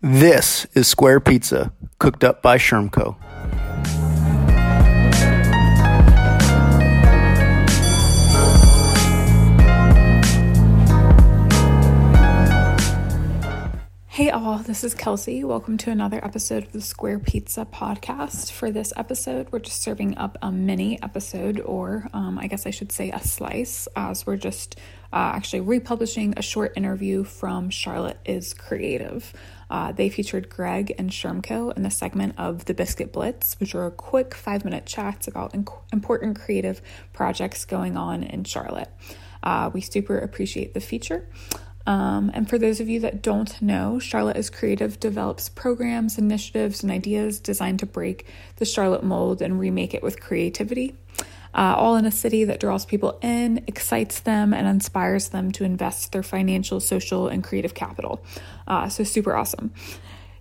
This is Square Pizza, cooked up by Schermco. Hey all, this is Kelsey. Welcome to another episode of the Square Pizza podcast. For this episode, we're just serving up a mini episode, or um, I guess I should say a slice, as we're just uh, actually republishing a short interview from Charlotte is Creative. Uh, they featured Greg and Schermco in the segment of the Biscuit Blitz, which are quick five minute chats about important creative projects going on in Charlotte. Uh, we super appreciate the feature. Um, and for those of you that don't know, Charlotte is Creative develops programs, initiatives, and ideas designed to break the Charlotte mold and remake it with creativity. Uh, all in a city that draws people in, excites them, and inspires them to invest their financial, social, and creative capital. Uh, so, super awesome.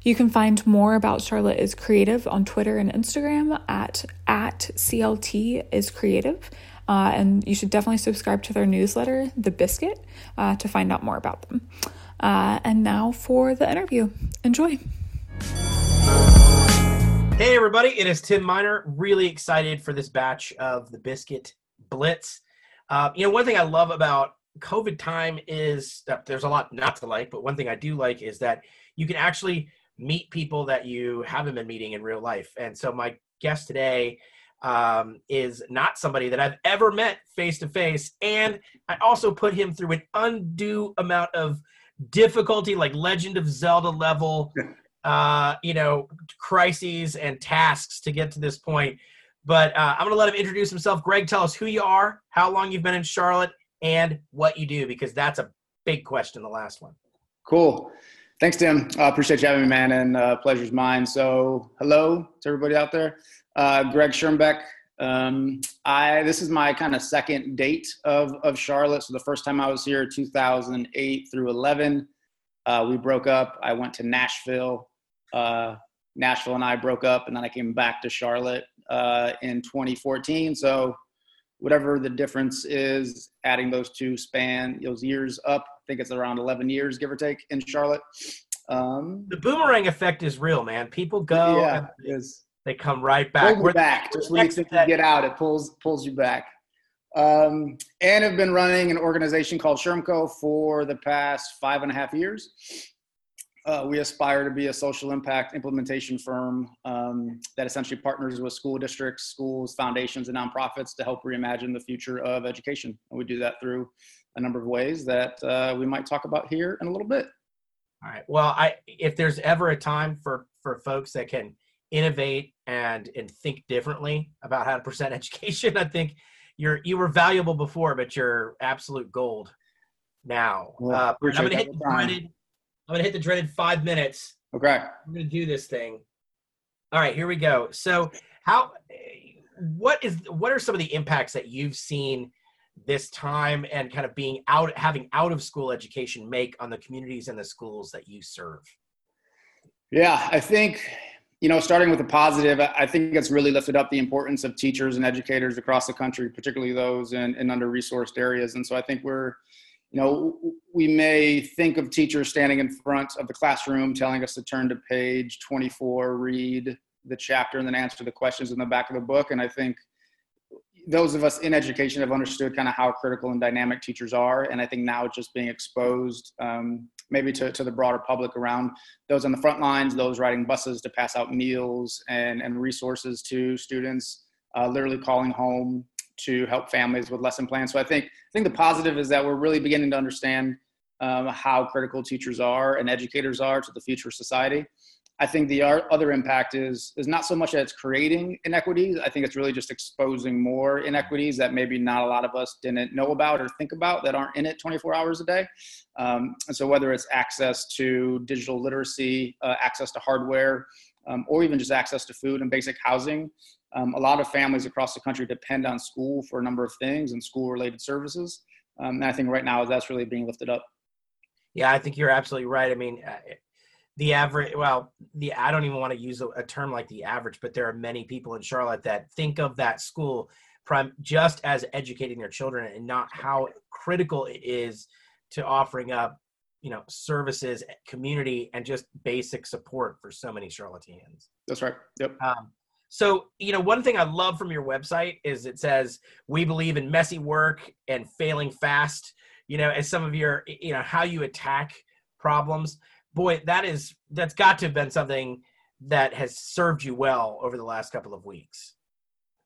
You can find more about Charlotte is Creative on Twitter and Instagram at, at CLT is Creative. Uh, and you should definitely subscribe to their newsletter, The Biscuit, uh, to find out more about them. Uh, and now for the interview. Enjoy. Hey, everybody, it is Tim Miner. Really excited for this batch of The Biscuit Blitz. Uh, you know, one thing I love about COVID time is that there's a lot not to like, but one thing I do like is that you can actually meet people that you haven't been meeting in real life. And so my guest today um, is not somebody that I've ever met face to face. And I also put him through an undue amount of difficulty, like Legend of Zelda level, uh, you know, crises and tasks to get to this point. But uh, I'm going to let him introduce himself. Greg, tell us who you are, how long you've been in Charlotte, and what you do, because that's a big question, the last one. Cool. Thanks, Tim. I uh, appreciate you having me, man, and uh, pleasure's mine. So, hello to everybody out there. Uh, Greg Schermbeck. Um, I this is my kind of second date of of Charlotte. So the first time I was here, 2008 through 11, uh, we broke up. I went to Nashville. Uh, Nashville and I broke up, and then I came back to Charlotte uh, in 2014. So whatever the difference is, adding those two span those years up, I think it's around 11 years, give or take, in Charlotte. Um, the boomerang effect is real, man. People go. Yeah, is they come right back. Pull back. Just when you think you get out, it pulls pulls you back. Um, and have been running an organization called Schermco for the past five and a half years. Uh, we aspire to be a social impact implementation firm um, that essentially partners with school districts, schools, foundations, and nonprofits to help reimagine the future of education. And we do that through a number of ways that uh, we might talk about here in a little bit. All right. Well, I if there's ever a time for for folks that can innovate and and think differently about how to present education. I think you're you were valuable before, but you're absolute gold now. Well, uh, I'm gonna hit the dreaded. I'm gonna hit the dreaded five minutes. Okay. I'm gonna do this thing. All right, here we go. So, how? What is? What are some of the impacts that you've seen this time, and kind of being out, having out of school education make on the communities and the schools that you serve? Yeah, I think you know, starting with the positive, I think it's really lifted up the importance of teachers and educators across the country, particularly those in, in under resourced areas. And so I think we're, you know, we may think of teachers standing in front of the classroom telling us to turn to page 24, read the chapter, and then answer the questions in the back of the book. And I think those of us in education have understood kind of how critical and dynamic teachers are. And I think now it's just being exposed um, maybe to, to the broader public around those on the front lines, those riding buses to pass out meals and, and resources to students, uh, literally calling home to help families with lesson plans. So I think I think the positive is that we're really beginning to understand um, how critical teachers are and educators are to the future of society. I think the other impact is is not so much that it's creating inequities. I think it's really just exposing more inequities that maybe not a lot of us didn't know about or think about that aren't in it 24 hours a day. Um, and so whether it's access to digital literacy, uh, access to hardware, um, or even just access to food and basic housing, um, a lot of families across the country depend on school for a number of things and school-related services. Um, and I think right now that's really being lifted up. Yeah, I think you're absolutely right. I mean, uh, the average well the i don't even want to use a, a, term like the average but there are many people in charlotte that think of that school prime just as educating their children and not how critical it is to offering up you know services, community, and just basic support for so many Charlotteans. That's right. Yep. Um, so, you know, one thing I love from your website is it says we believe in messy work and failing fast. You know, as some of your, you know, how you attack problems. Boy, that is that's got to have been something that has served you well over the last couple of weeks.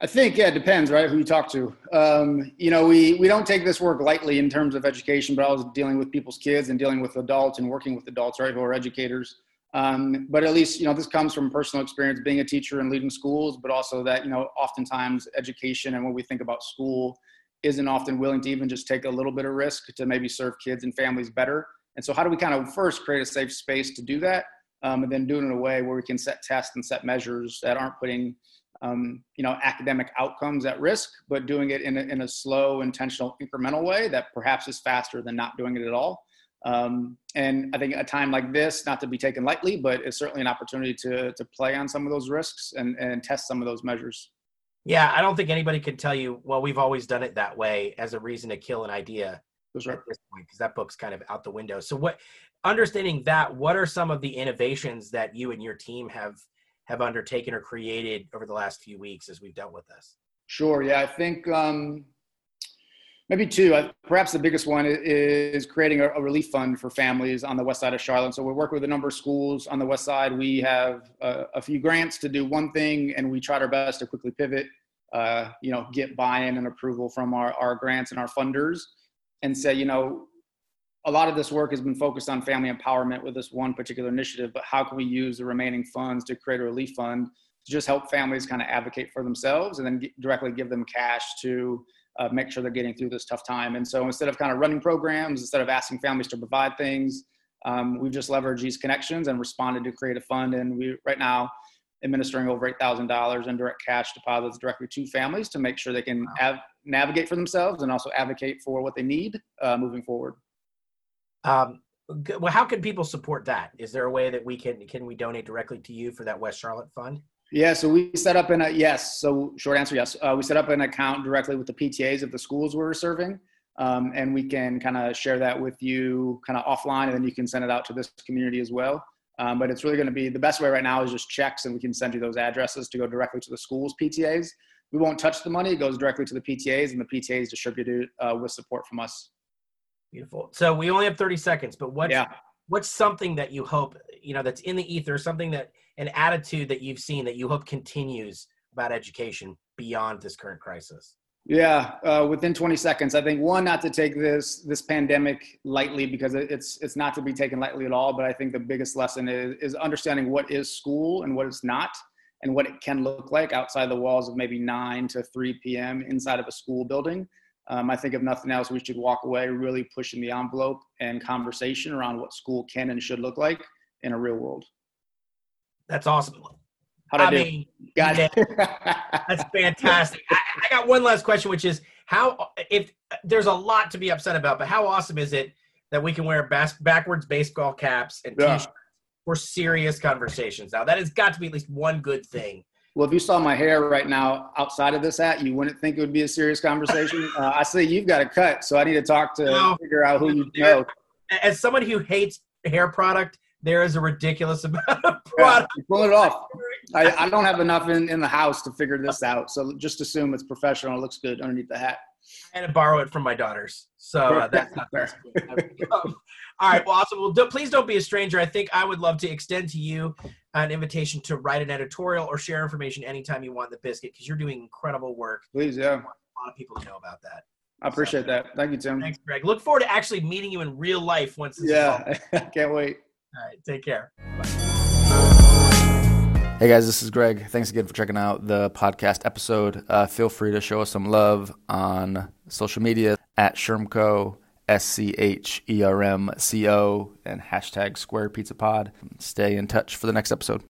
I think yeah, it depends, right? Who you talk to. Um, you know, we we don't take this work lightly in terms of education, but I was dealing with people's kids and dealing with adults and working with adults, right, who are educators. Um, but at least you know this comes from personal experience being a teacher and leading schools, but also that you know oftentimes education and what we think about school isn't often willing to even just take a little bit of risk to maybe serve kids and families better. And so, how do we kind of first create a safe space to do that, um, and then do it in a way where we can set tests and set measures that aren't putting um, you know academic outcomes at risk, but doing it in a, in a slow, intentional, incremental way that perhaps is faster than not doing it at all. Um, and I think a time like this, not to be taken lightly, but it's certainly an opportunity to to play on some of those risks and, and test some of those measures. Yeah, I don't think anybody can tell you, well, we've always done it that way as a reason to kill an idea That's right. at this point, because that book's kind of out the window. So what understanding that, what are some of the innovations that you and your team have have undertaken or created over the last few weeks as we've dealt with this? Sure. Yeah, I think um, maybe two. Uh, perhaps the biggest one is creating a, a, relief fund for families on the west side of Charlotte. So we work with a number of schools on the west side. We have a, a few grants to do one thing, and we tried our best to quickly pivot. Uh, you know, get buy-in and approval from our, our grants and our funders, and say, you know, a lot of this work has been focused on family empowerment with this one particular initiative, but how can we use the remaining funds to create a relief fund to just help families kind of advocate for themselves and then get, directly give them cash to uh, make sure they're getting through this tough time. And so instead of kind of running programs, instead of asking families to provide things, um, we've just leveraged these connections and responded to create a fund. And we right now administering over $8,000 in direct cash deposits directly to families to make sure they can av- navigate for themselves and also advocate for what they need uh, moving forward. Um, well, how can people support that? Is there a way that we can can we donate directly to you for that West Charlotte fund? Yeah, so we set up in a yes. So short answer, yes. Uh, we set up an account directly with the PTAs of the schools we're serving, um, and we can kind of share that with you kind of offline, and then you can send it out to this community as well. Um, but it's really going to be the best way right now is just checks, and we can send you those addresses to go directly to the schools PTAs. We won't touch the money; it goes directly to the PTAs, and the PTAs distribute it uh, with support from us. Beautiful. So we only have thirty seconds, but what's yeah. what's something that you hope you know that's in the ether, something that an attitude that you've seen that you hope continues about education beyond this current crisis? Yeah, uh, within 20 seconds. I think one, not to take this this pandemic lightly because it's it's not to be taken lightly at all. But I think the biggest lesson is is understanding what is school and what it's not, and what it can look like outside the walls of maybe 9 to 3 p.m. inside of a school building. Um, I think if nothing else, we should walk away really pushing the envelope and conversation around what school can and should look like in a real world. That's awesome. How'd I, I mean, got it. that's fantastic. I, I, got one last question, which is how if there's a lot to be upset about, but how awesome is it that we can wear bas- backwards baseball caps and yeah. t-shirts for serious conversations? Now that has got to be at least one good thing. Well, if you saw my hair right now outside of this hat, you wouldn't think it would be a serious conversation. uh, I see you've got a cut, so I need to talk to no, figure out who you know. As someone who hates hair product, there is a ridiculous amount of product. Yeah, pull it off. I, I don't have enough in, in the house to figure this out. So just assume it's professional. It looks good underneath the hat. I had to borrow it from my daughters. So uh, that's not fair. um, all right. Well, awesome. Well, do, please don't be a stranger. I think I would love to extend to you an invitation to write an editorial or share information anytime you want the biscuit because you're doing incredible work. Please, yeah. A lot of people know about that. I appreciate so, that. Thank you, Tim. Thanks, Greg. Look forward to actually meeting you in real life once. yeah, I can't wait. All right, take care. Bye. Hey guys, this is Greg. Thanks again for checking out the podcast episode. Uh, feel free to show us some love on social media at Schermco, S C H E R M C O, and hashtag Square Pizza Pod. Stay in touch for the next episode.